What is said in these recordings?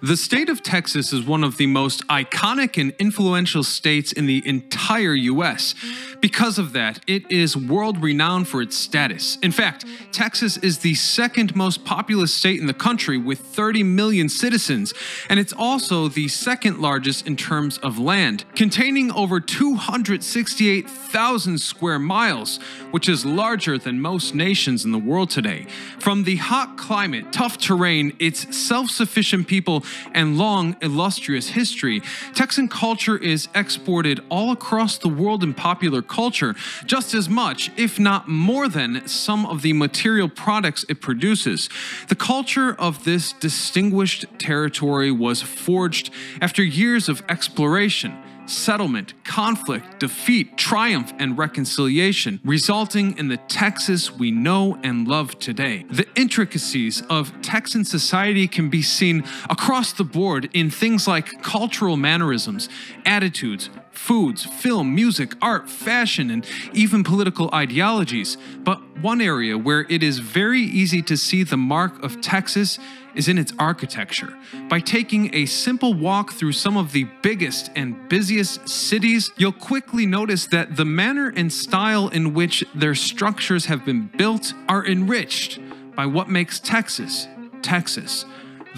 The state of Texas is one of the most iconic and influential states in the entire US. Because of that, it is world renowned for its status. In fact, Texas is the second most populous state in the country with 30 million citizens, and it's also the second largest in terms of land, containing over 268,000 square miles, which is larger than most nations in the world today. From the hot climate, tough terrain, its self sufficient people, and long, illustrious history, Texan culture is exported all across the world in popular culture, just as much, if not more than, some of the material products it produces. The culture of this distinguished territory was forged after years of exploration settlement, conflict, defeat, triumph, and reconciliation, resulting in the Texas we know and love today. The intricacies of Texan society can be seen across the board in things like cultural mannerisms, attitudes, foods, film, music, art, fashion, and even political ideologies. But one area where it is very easy to see the mark of Texas is in its architecture. By taking a simple walk through some of the biggest and busiest cities, you'll quickly notice that the manner and style in which their structures have been built are enriched by what makes Texas, Texas.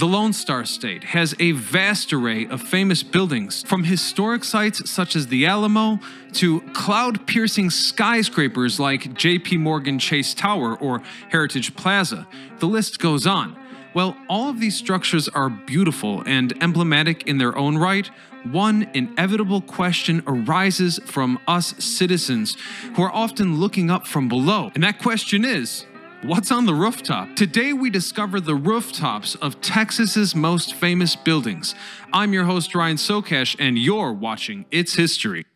The Lone Star State has a vast array of famous buildings, from historic sites such as the Alamo to cloud piercing skyscrapers like JP Morgan Chase Tower or Heritage Plaza. The list goes on. Well, all of these structures are beautiful and emblematic in their own right. One inevitable question arises from us citizens who are often looking up from below. And that question is What's on the rooftop? Today we discover the rooftops of Texas's most famous buildings. I'm your host Ryan Sokash and you're watching It's History.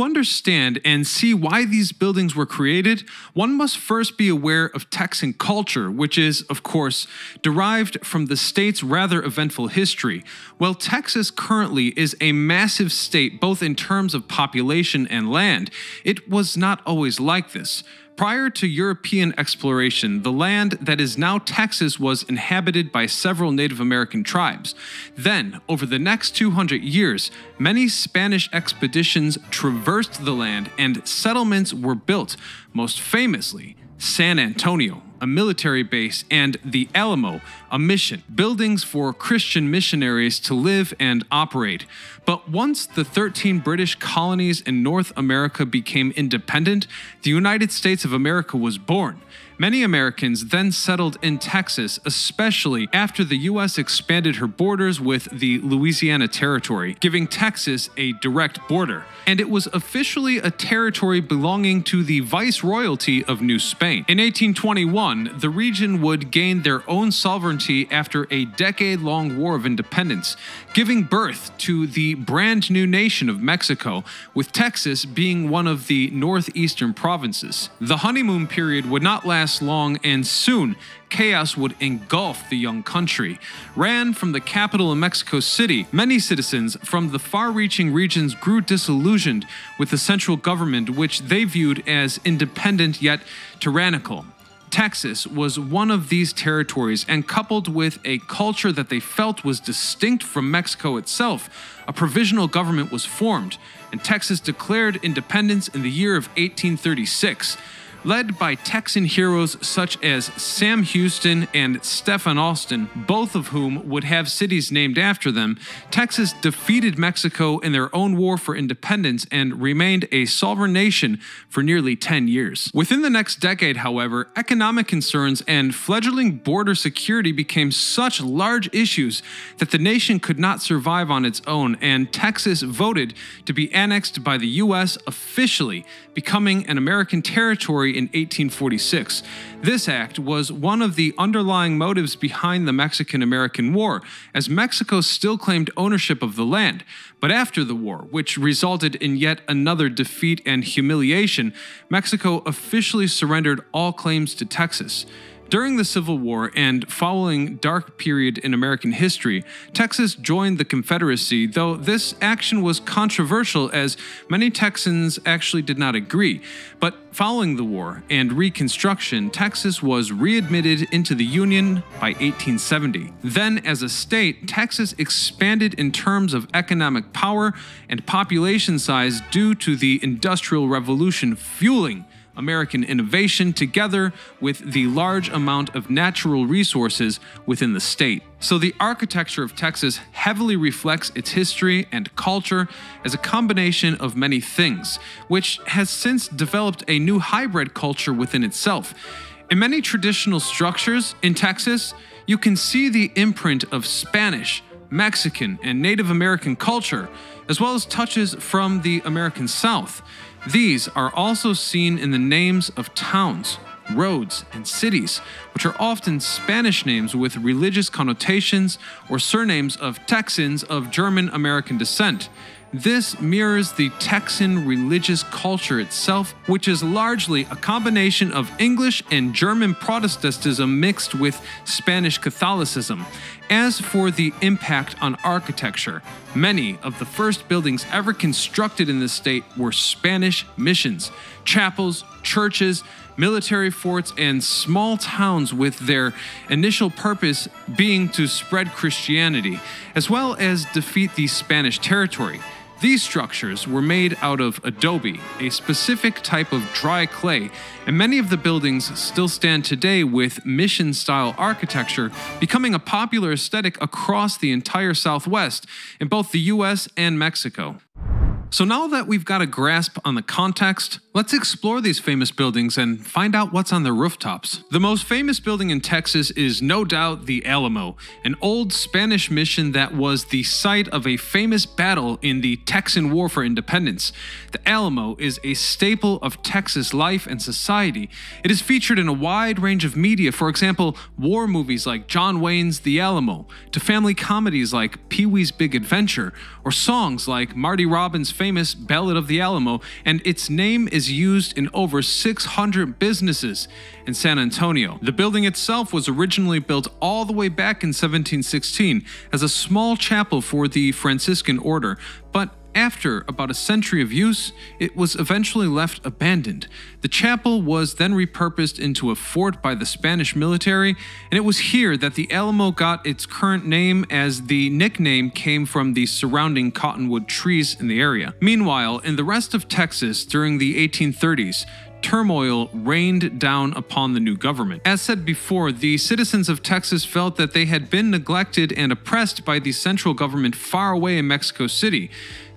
To understand and see why these buildings were created, one must first be aware of Texan culture, which is, of course, derived from the state's rather eventful history. While Texas currently is a massive state both in terms of population and land, it was not always like this. Prior to European exploration, the land that is now Texas was inhabited by several Native American tribes. Then, over the next 200 years, many Spanish expeditions traversed the land and settlements were built, most famously, San Antonio a military base, and the Alamo, a mission, buildings for Christian missionaries to live and operate. But once the 13 British colonies in North America became independent, the United States of America was born. Many Americans then settled in Texas, especially after the U.S. expanded her borders with the Louisiana Territory, giving Texas a direct border. And it was officially a territory belonging to the Viceroyalty of New Spain. In 1821, the region would gain their own sovereignty after a decade long war of independence, giving birth to the brand new nation of Mexico, with Texas being one of the northeastern provinces. The honeymoon period would not last long, and soon chaos would engulf the young country. Ran from the capital of Mexico City, many citizens from the far reaching regions grew disillusioned with the central government, which they viewed as independent yet tyrannical. Texas was one of these territories, and coupled with a culture that they felt was distinct from Mexico itself, a provisional government was formed, and Texas declared independence in the year of 1836 led by Texan heroes such as Sam Houston and Stephen Austin, both of whom would have cities named after them, Texas defeated Mexico in their own war for independence and remained a sovereign nation for nearly 10 years. Within the next decade, however, economic concerns and fledgling border security became such large issues that the nation could not survive on its own, and Texas voted to be annexed by the U.S. officially, becoming an American territory in 1846. This act was one of the underlying motives behind the Mexican American War, as Mexico still claimed ownership of the land. But after the war, which resulted in yet another defeat and humiliation, Mexico officially surrendered all claims to Texas. During the Civil War and following dark period in American history, Texas joined the Confederacy, though this action was controversial as many Texans actually did not agree. But following the war and Reconstruction, Texas was readmitted into the Union by 1870. Then, as a state, Texas expanded in terms of economic power and population size due to the Industrial Revolution fueling American innovation together with the large amount of natural resources within the state. So, the architecture of Texas heavily reflects its history and culture as a combination of many things, which has since developed a new hybrid culture within itself. In many traditional structures in Texas, you can see the imprint of Spanish, Mexican, and Native American culture, as well as touches from the American South. These are also seen in the names of towns, roads, and cities, which are often Spanish names with religious connotations or surnames of Texans of German American descent. This mirrors the Texan religious culture itself, which is largely a combination of English and German Protestantism mixed with Spanish Catholicism. As for the impact on architecture, many of the first buildings ever constructed in the state were Spanish missions, chapels, churches, military forts, and small towns with their initial purpose being to spread Christianity, as well as defeat the Spanish territory. These structures were made out of adobe, a specific type of dry clay, and many of the buildings still stand today with mission style architecture, becoming a popular aesthetic across the entire Southwest in both the US and Mexico. So now that we've got a grasp on the context, let's explore these famous buildings and find out what's on their rooftops. The most famous building in Texas is no doubt the Alamo, an old Spanish mission that was the site of a famous battle in the Texan War for Independence. The Alamo is a staple of Texas life and society. It is featured in a wide range of media, for example, war movies like John Wayne's The Alamo, to family comedies like Pee Wee's Big Adventure, or songs like Marty Robbins' famous Ballad of the Alamo, and its name is used in over 600 businesses in San Antonio. The building itself was originally built all the way back in 1716 as a small chapel for the Franciscan order, but after about a century of use, it was eventually left abandoned. The chapel was then repurposed into a fort by the Spanish military, and it was here that the Alamo got its current name as the nickname came from the surrounding cottonwood trees in the area. Meanwhile, in the rest of Texas during the 1830s, turmoil rained down upon the new government. As said before, the citizens of Texas felt that they had been neglected and oppressed by the central government far away in Mexico City.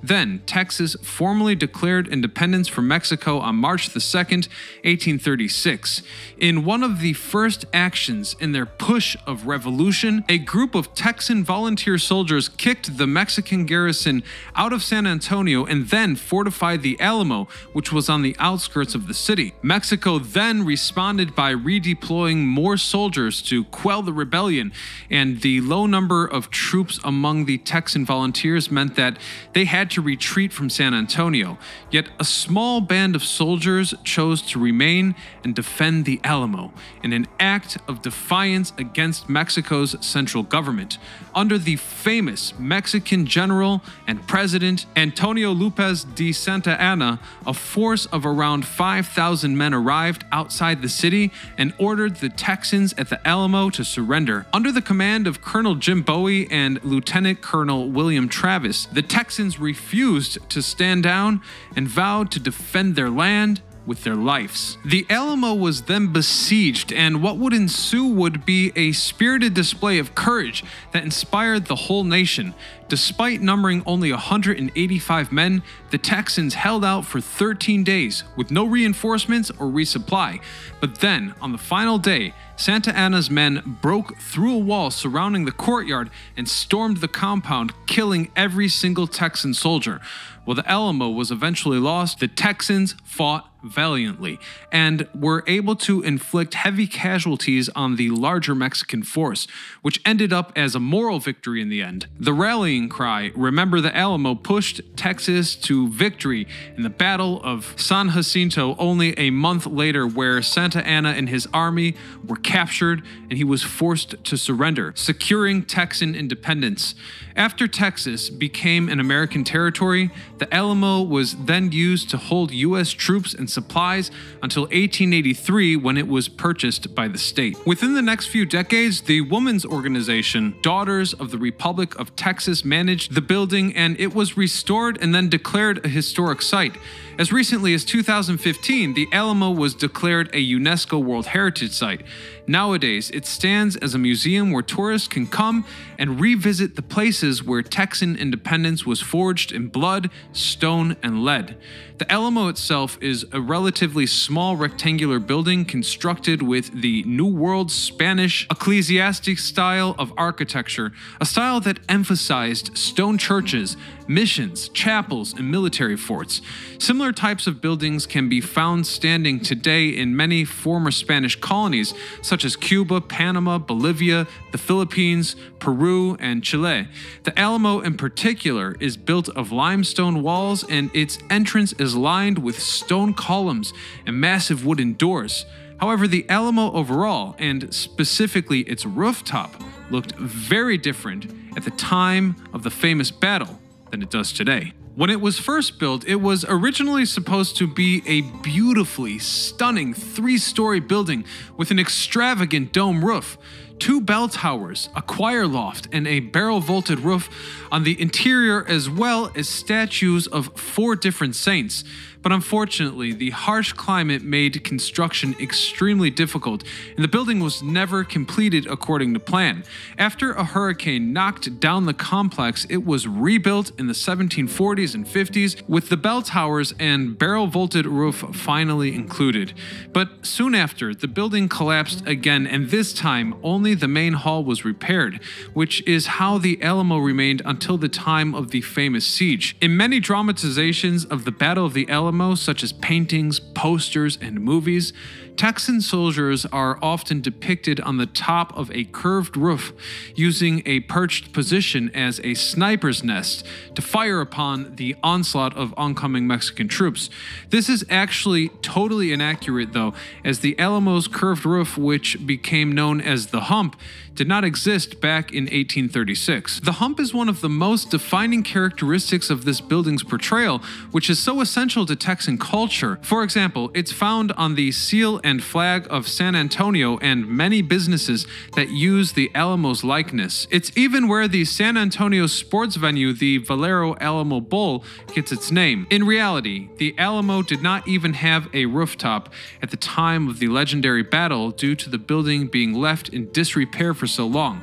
Then, Texas formally declared independence from Mexico on March the 2nd, 1836. In one of the first actions in their push of revolution, a group of Texan volunteer soldiers kicked the Mexican garrison out of San Antonio and then fortified the Alamo, which was on the outskirts of the city. Mexico then responded by redeploying more soldiers to quell the rebellion, and the low number of troops among the Texan volunteers meant that they had to retreat from San Antonio, yet a small band of soldiers chose to remain and defend the Alamo in an act of defiance against Mexico's central government. Under the famous Mexican general and president Antonio Lopez de Santa Anna, a force of around 5,000 men arrived outside the city and ordered the Texans at the Alamo to surrender. Under the command of Colonel Jim Bowie and Lieutenant Colonel William Travis, the Texans refused to stand down and vowed to defend their land with their lives. The Alamo was then besieged, and what would ensue would be a spirited display of courage that inspired the whole nation. Despite numbering only 185 men, the Texans held out for 13 days with no reinforcements or resupply. But then, on the final day, Santa Anna's men broke through a wall surrounding the courtyard and stormed the compound, killing every single Texan soldier. While the Alamo was eventually lost, the Texans fought valiantly and were able to inflict heavy casualties on the larger Mexican force, which ended up as a moral victory in the end. The rallying cry, Remember the Alamo, pushed Texas to victory in the Battle of San Jacinto only a month later, where Santa Anna and his army were captured and he was forced to surrender, securing Texan independence. After Texas became an American territory, the Alamo was then used to hold U.S. troops and supplies until 1883 when it was purchased by the state. Within the next few decades, the women's organization, Daughters of the Republic of Texas, managed the building and it was restored and then declared a historic site. As recently as 2015, the Alamo was declared a UNESCO World Heritage Site. Nowadays, it stands as a museum where tourists can come and revisit the places where Texan independence was forged in blood, stone, and lead. The Alamo itself is a relatively small rectangular building constructed with the New World Spanish ecclesiastic style of architecture, a style that emphasized stone churches, missions, chapels, and military forts. Similar types of buildings can be found standing today in many former Spanish colonies, such as Cuba, Panama, Bolivia, the Philippines, Peru, and Chile. The Alamo, in particular, is built of limestone walls, and its entrance is lined with stone columns and massive wooden doors. However, the Alamo overall, and specifically its rooftop, looked very different at the time of the famous battle than it does today. When it was first built, it was originally supposed to be a beautifully stunning three story building with an extravagant dome roof, two bell towers, a choir loft, and a barrel vaulted roof on the interior, as well as statues of four different saints. But unfortunately, the harsh climate made construction extremely difficult, and the building was never completed according to plan. After a hurricane knocked down the complex, it was rebuilt in the 1740s and 50s, with the bell towers and barrel vaulted roof finally included. But soon after, the building collapsed again, and this time only the main hall was repaired, which is how the Alamo remained until the time of the famous siege. In many dramatizations of the Battle of the Alamo, such as paintings, posters, and movies, Texan soldiers are often depicted on the top of a curved roof, using a perched position as a sniper's nest to fire upon the onslaught of oncoming Mexican troops. This is actually totally inaccurate, though, as the Alamo's curved roof, which became known as the hump, did not exist back in 1836. The hump is one of the most defining characteristics of this building's portrayal, which is so essential to Texan culture. For example, it's found on the seal and flag of San Antonio and many businesses that use the Alamo's likeness. It's even where the San Antonio sports venue, the Valero Alamo Bowl, gets its name. In reality, the Alamo did not even have a rooftop at the time of the legendary battle due to the building being left in disrepair for so long.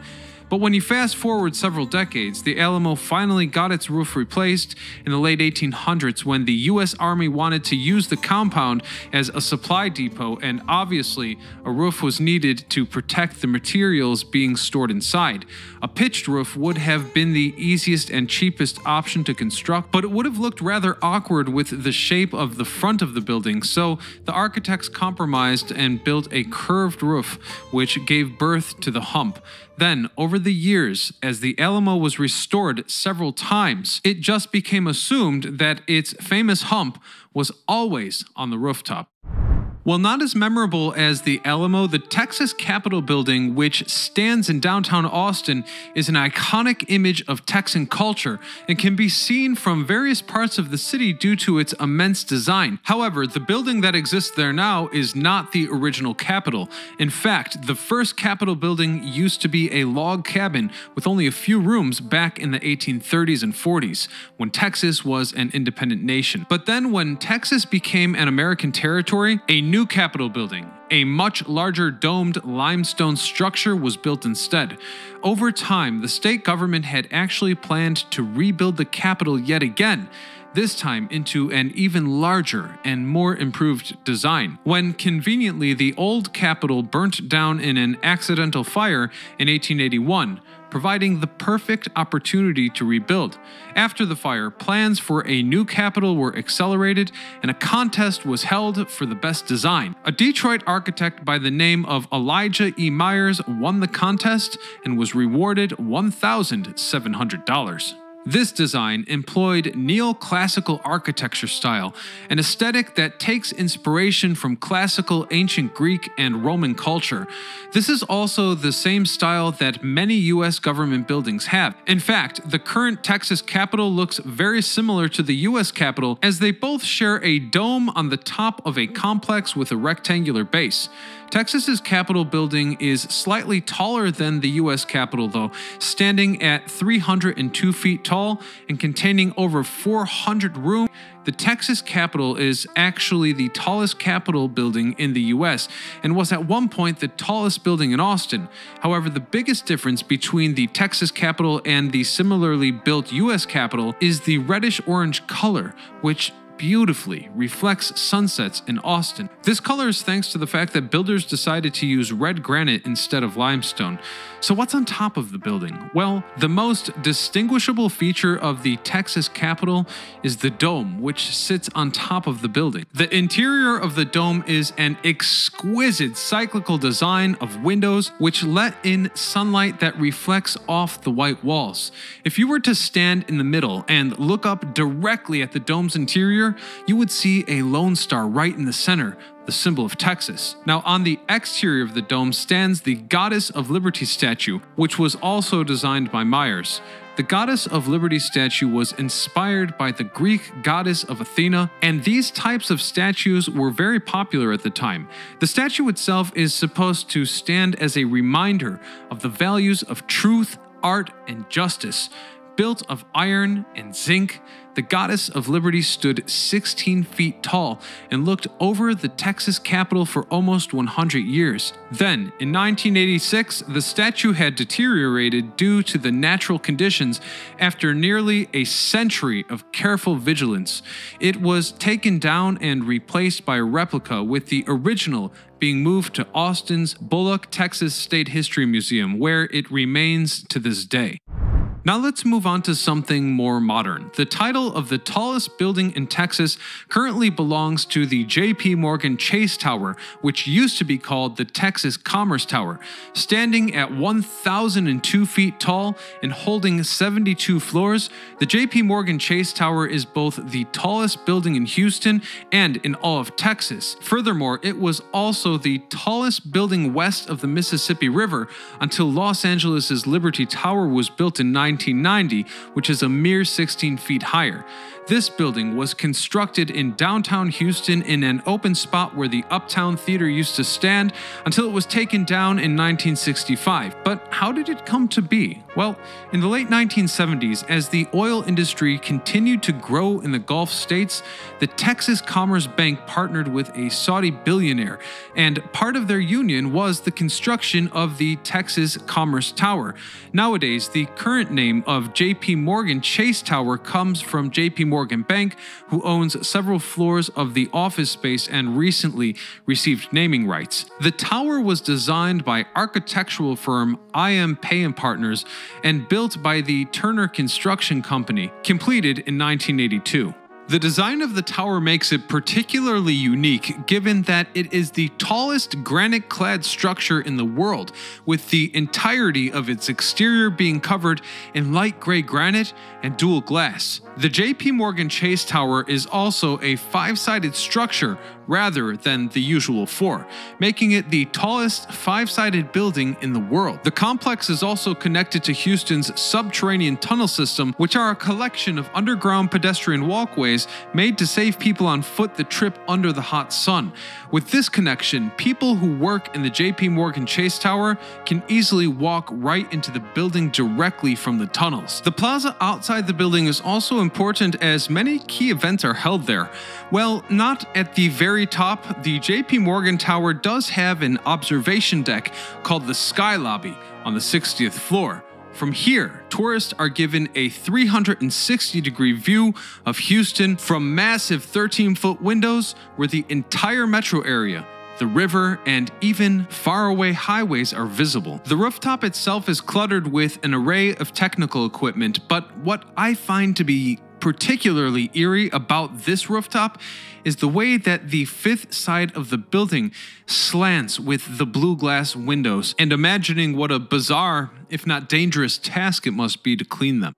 But when you fast forward several decades, the Alamo finally got its roof replaced in the late 1800s when the U.S. Army wanted to use the compound as a supply depot, and obviously, a roof was needed to protect the materials being stored inside. A pitched roof would have been the easiest and cheapest option to construct, but it would have looked rather awkward with the shape of the front of the building, so the architects compromised and built a curved roof, which gave birth to the hump. Then, over the years, as the Alamo was restored several times, it just became assumed that its famous hump was always on the rooftop. While not as memorable as the Alamo, the Texas Capitol building, which stands in downtown Austin, is an iconic image of Texan culture and can be seen from various parts of the city due to its immense design. However, the building that exists there now is not the original Capitol. In fact, the first Capitol building used to be a log cabin with only a few rooms back in the 1830s and 40s, when Texas was an independent nation. But then, when Texas became an American territory, a new Capitol building, a much larger domed limestone structure, was built instead. Over time, the state government had actually planned to rebuild the Capitol yet again this time into an even larger and more improved design. When conveniently the old Capitol burnt down in an accidental fire in 1881, providing the perfect opportunity to rebuild. After the fire, plans for a new Capitol were accelerated and a contest was held for the best design. A Detroit architect by the name of Elijah E. Myers won the contest and was rewarded $1,700. This design employed neoclassical architecture style, an aesthetic that takes inspiration from classical ancient Greek and Roman culture. This is also the same style that many US government buildings have. In fact, the current Texas Capitol looks very similar to the US Capitol as they both share a dome on the top of a complex with a rectangular base. Texas's Capitol building is slightly taller than the US Capitol though, standing at 302 feet tall and containing over 400 rooms. The Texas Capitol is actually the tallest Capitol building in the US and was at one point the tallest building in Austin. However, the biggest difference between the Texas Capitol and the similarly built US Capitol is the reddish orange color, which beautifully reflects sunsets in Austin. This color is thanks to the fact that builders decided to use red granite instead of limestone. So, what's on top of the building? Well, the most distinguishable feature of the Texas Capitol is the dome, which sits on top of the building. The interior of the dome is an exquisite cyclical design of windows which let in sunlight that reflects off the white walls. If you were to stand in the middle and look up directly at the dome's interior, you would see a Lone Star right in the center, the symbol of Texas. Now, on the exterior of the dome stands the Goddess of Liberty statue, which was also designed by Myers. The Goddess of Liberty statue was inspired by the Greek goddess of Athena, and these types of statues were very popular at the time. The statue itself is supposed to stand as a reminder of the values of truth, art, and justice. Built of iron and zinc, the goddess of liberty stood 16 feet tall and looked over the Texas Capitol for almost 100 years. Then, in 1986, the statue had deteriorated due to the natural conditions after nearly a century of careful vigilance. It was taken down and replaced by a replica, with the original being moved to Austin's Bullock, Texas State History Museum, where it remains to this day. Now let's move on to something more modern. The title of the tallest building in Texas currently belongs to the JP Morgan Chase Tower, which used to be called the Texas Commerce Tower. Standing at 1,002 feet tall and holding 72 floors, the JP Morgan Chase Tower is both the tallest building in Houston and in all of Texas. Furthermore, it was also the tallest building west of the Mississippi River until Los Angeles' Library Tower was built in 1990, which is a mere 16 feet higher. This building was constructed in downtown Houston in an open spot where the Uptown Theater used to stand until it was taken down in 1965. But how did it come to be? Well, in the late 1970s, as the oil industry continued to grow in the Gulf states, the Texas Commerce Bank partnered with a Saudi billionaire, and part of their union was the construction of the Texas Commerce Tower. Nowadays, the current name of JP Morgan Chase Tower comes from JP Morgan Bank, who owns several floors of the office space and recently received naming rights. The tower was designed by architectural firm IM Pei and Partners and built by the Turner Construction Company, completed in 1982. The design of the tower makes it particularly unique given that it is the tallest granite clad structure in the world, with the entirety of its exterior being covered in light gray granite and dual glass. The JP Morgan Chase Tower is also a five sided structure rather than the usual four, making it the tallest five sided building in the world. The complex is also connected to Houston's subterranean tunnel system, which are a collection of underground pedestrian walkways made to save people on foot the trip under the hot sun. With this connection, people who work in the JP Morgan Chase Tower can easily walk right into the building directly from the tunnels. The plaza outside the building is also important as many key events are held there. Well, not at the very top, the JP Morgan Tower does have an observation deck called the Sky Lobby on the 60th floor. From here, tourists are given a 360 degree view of Houston from massive 13 foot windows where the entire metro area, the river, and even faraway highways are visible. The rooftop itself is cluttered with an array of technical equipment, but what I find to be particularly eerie about this rooftop is the way that the fifth side of the building slants with the blue glass windows, and imagining what a bizarre, if not dangerous, task it must be to clean them.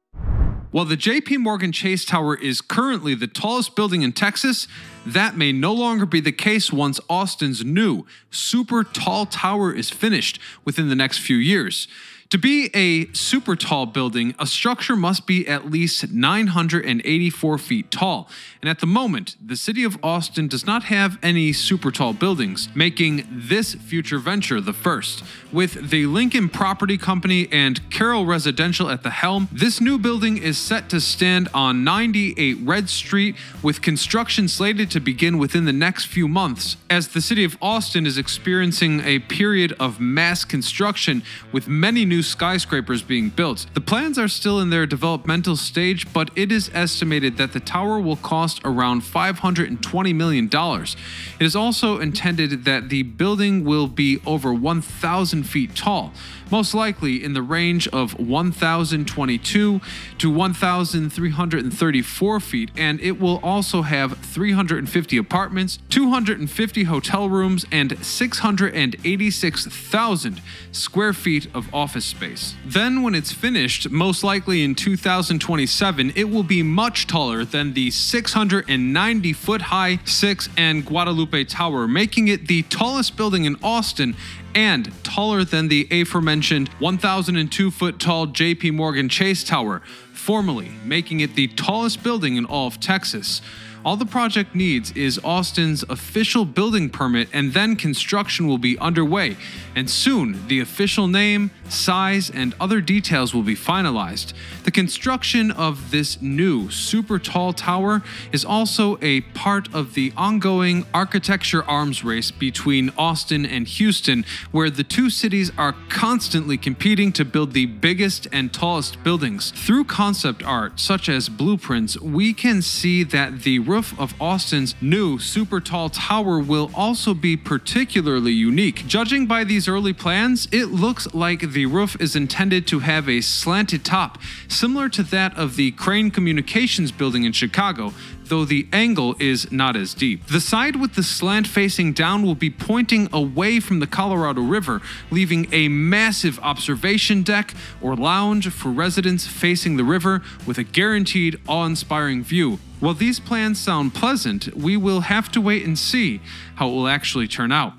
While the JP Morgan Chase Tower is currently the tallest building in Texas, that may no longer be the case once Austin's new, super tall tower is finished within the next few years. To be a super tall building, a structure must be at least 984 feet tall. And at the moment, the city of Austin does not have any super tall buildings, making this future venture the first. With the Lincoln Property Company and Kairoi Residential at the helm, this new building is set to stand on 98 Red Street, with construction slated to begin within the next few months, as the city of Austin is experiencing a period of mass construction with many new skyscrapers being built. The plans are still in their developmental stage, but it is estimated that the tower will cost around $520 million. It is also intended that the building will be over 1,000 feet tall, most likely in the range of 1,022 to 1,334 feet, and it will also have 350 apartments, 250 hotel rooms, and 686,000 square feet of office space. Then, when it's finished, most likely in 2027, it will be much taller than the 690 foot high Six and Guadalupe Tower, making it the tallest building in Austin and taller than the aforementioned 1,002 foot tall JP Morgan Chase Tower, formally making it the tallest building in all of Texas. All the project needs is Austin's official building permit, and then construction will be underway. And soon, the official name, size, and other details will be finalized. The construction of this new super tall tower is also a part of the ongoing architecture arms race between Austin and Houston, where the two cities are constantly competing to build the biggest and tallest buildings. Through concept art, such as blueprints, we can see that the roof of Austin's new super tall tower will also be particularly unique. Judging by these early plans, it looks like the roof is intended to have a slanted top, similar to that of the Crain Communications building in Chicago, though the angle is not as deep. The side with the slant facing down will be pointing away from the Colorado River, leaving a massive observation deck or lounge for residents facing the river with a guaranteed awe inspiring view. While these plans sound pleasant, we will have to wait and see how it will actually turn out.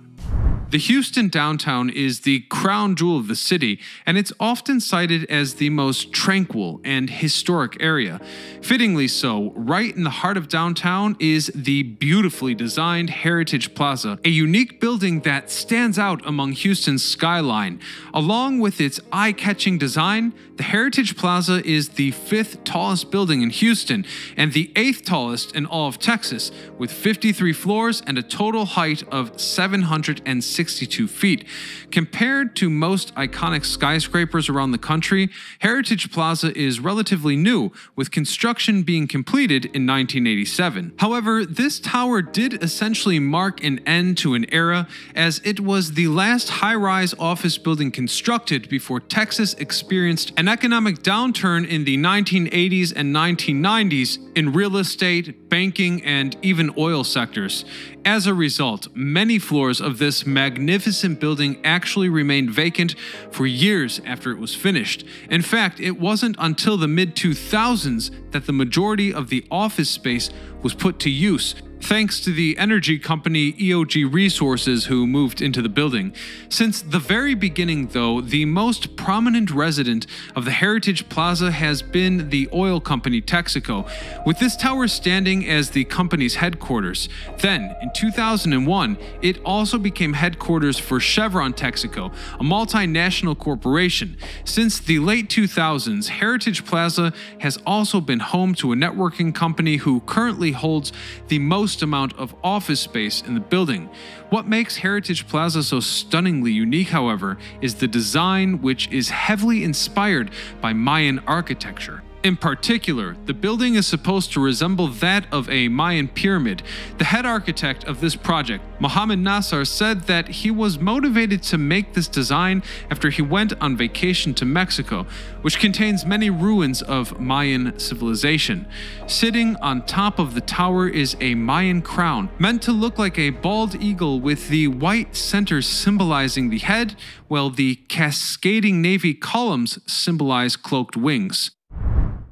The Houston downtown is the crown jewel of the city, and it's often cited as the most tranquil and historic area. Fittingly so, right in the heart of downtown is the beautifully designed Heritage Plaza, a unique building that stands out among Houston's skyline. Along with its eye catching design, the Heritage Plaza is the fifth tallest building in Houston and the eighth tallest in all of Texas, with 53 floors and a total height of 760. 62 feet. Compared to most iconic skyscrapers around the country, Heritage Plaza is relatively new, with construction being completed in 1987. However, this tower did essentially mark an end to an era, as it was the last high rise office building constructed before Texas experienced an economic downturn in the 1980s and 1990s in real estate, banking, and even oil sectors. As a result, many floors of this magnificent building actually remained vacant for years after it was finished. In fact, it wasn't until the mid 2000s that the majority of the office space was put to use, thanks to the energy company EOG Resources who moved into the building. Since the very beginning, though, the most prominent resident of the Heritage Plaza has been the oil company Texaco, with this tower standing as the company's headquarters. Then, in 2001, it also became headquarters for Chevron Texaco, a multinational corporation. Since the late 2000s, Heritage Plaza has also been home to a networking company who currently holds the most amount of office space in the building. What makes Heritage Plaza so stunningly unique, however, is the design, which is heavily inspired by Mayan architecture. In particular, the building is supposed to resemble that of a Mayan pyramid. The head architect of this project, Mohammed Nasr, said that he was motivated to make this design after he went on vacation to Mexico, which contains many ruins of Mayan civilization. Sitting on top of the tower is a Mayan crown, meant to look like a bald eagle with the white center symbolizing the head, while the cascading navy columns symbolize cloaked wings.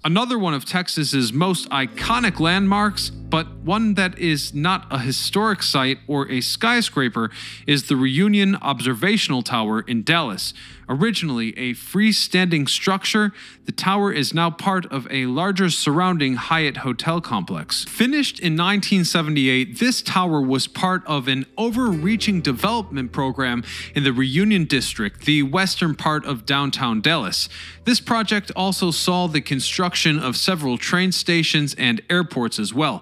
Another one of Texas's most iconic landmarks, but one that is not a historic site or a skyscraper, is the Reunion Observational Tower in Dallas. Originally a freestanding structure, the tower is now part of a larger surrounding Hyatt hotel complex. Finished in 1978, this tower was part of an overreaching development program in the Reunion District, the western part of downtown Dallas. This project also saw the construction of several train stations and airports as well.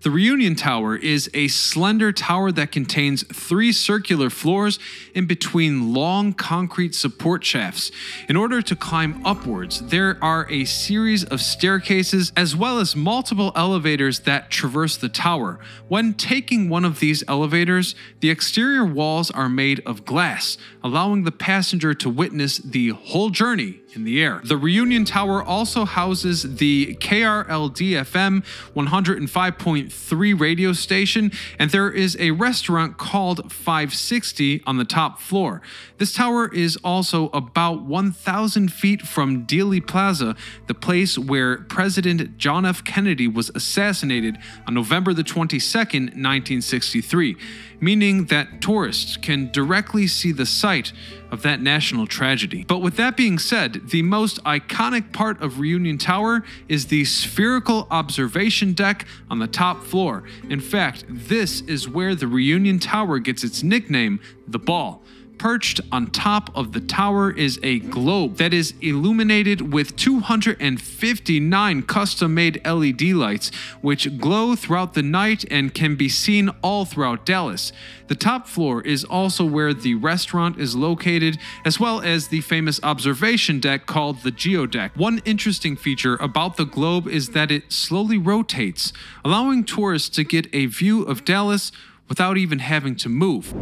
The Reunion Tower is a slender tower that contains three circular floors in between long concrete support shafts. In order to climb upwards, there are a series of staircases as well as multiple elevators that traverse the tower. When taking one of these elevators, the exterior walls are made of glass, allowing the passenger to witness the whole journey in the air. The Reunion Tower also houses the KRLDFM 105. Three radio station, and there is a restaurant called 560 on the top floor. This tower is also about 1,000 feet from Dealey Plaza, the place where President John F. Kennedy was assassinated on November the 22nd, 1963 meaning that tourists can directly see the site of that national tragedy. But with that being said, the most iconic part of Reunion Tower is the spherical observation deck on the top floor. In fact, this is where the Reunion Tower gets its nickname, the Ball. Perched on top of the tower is a globe that is illuminated with 259 custom made LED lights, which glow throughout the night and can be seen all throughout Dallas. The top floor is also where the restaurant is located, as well as the famous observation deck called the Geodeck. One interesting feature about the globe is that it slowly rotates, allowing tourists to get a view of Dallas without even having to move.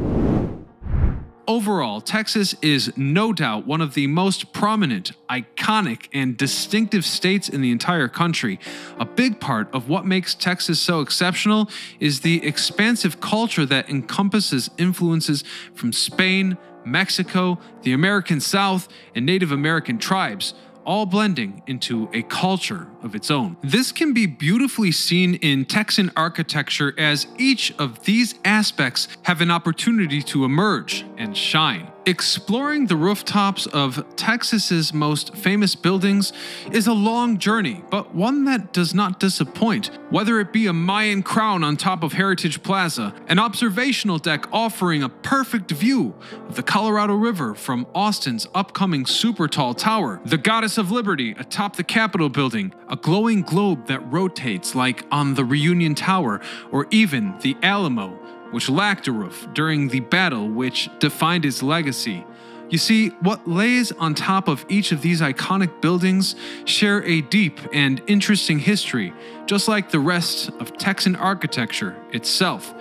Overall, Texas is no doubt one of the most prominent, iconic, and distinctive states in the entire country. A big part of what makes Texas so exceptional is the expansive culture that encompasses influences from Spain, Mexico, the American South, and Native American tribes all blending into a culture of its own. This can be beautifully seen in Texan architecture as each of these aspects have an opportunity to emerge and shine. Exploring the rooftops of Texas's most famous buildings is a long journey, but one that does not disappoint. Whether it be a Mayan crown on top of Heritage Plaza, an observational deck offering a perfect view of the Colorado River from Austin's upcoming super tall tower, the Goddess of Liberty atop the Capitol building, a glowing globe that rotates like on the Reunion Tower, or even the Alamo which lacked a roof during the battle which defined its legacy. You see, what lays on top of each of these iconic buildings share a deep and interesting history, just like the rest of Texan architecture itself.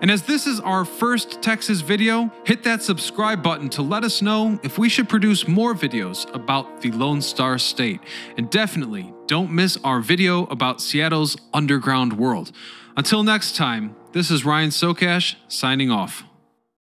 And as this is our first Texas video, hit that subscribe button to let us know if we should produce more videos about the Lone Star State. And definitely don't miss our video about Seattle's underground world. Until next time, this is Ryan Sokash signing off.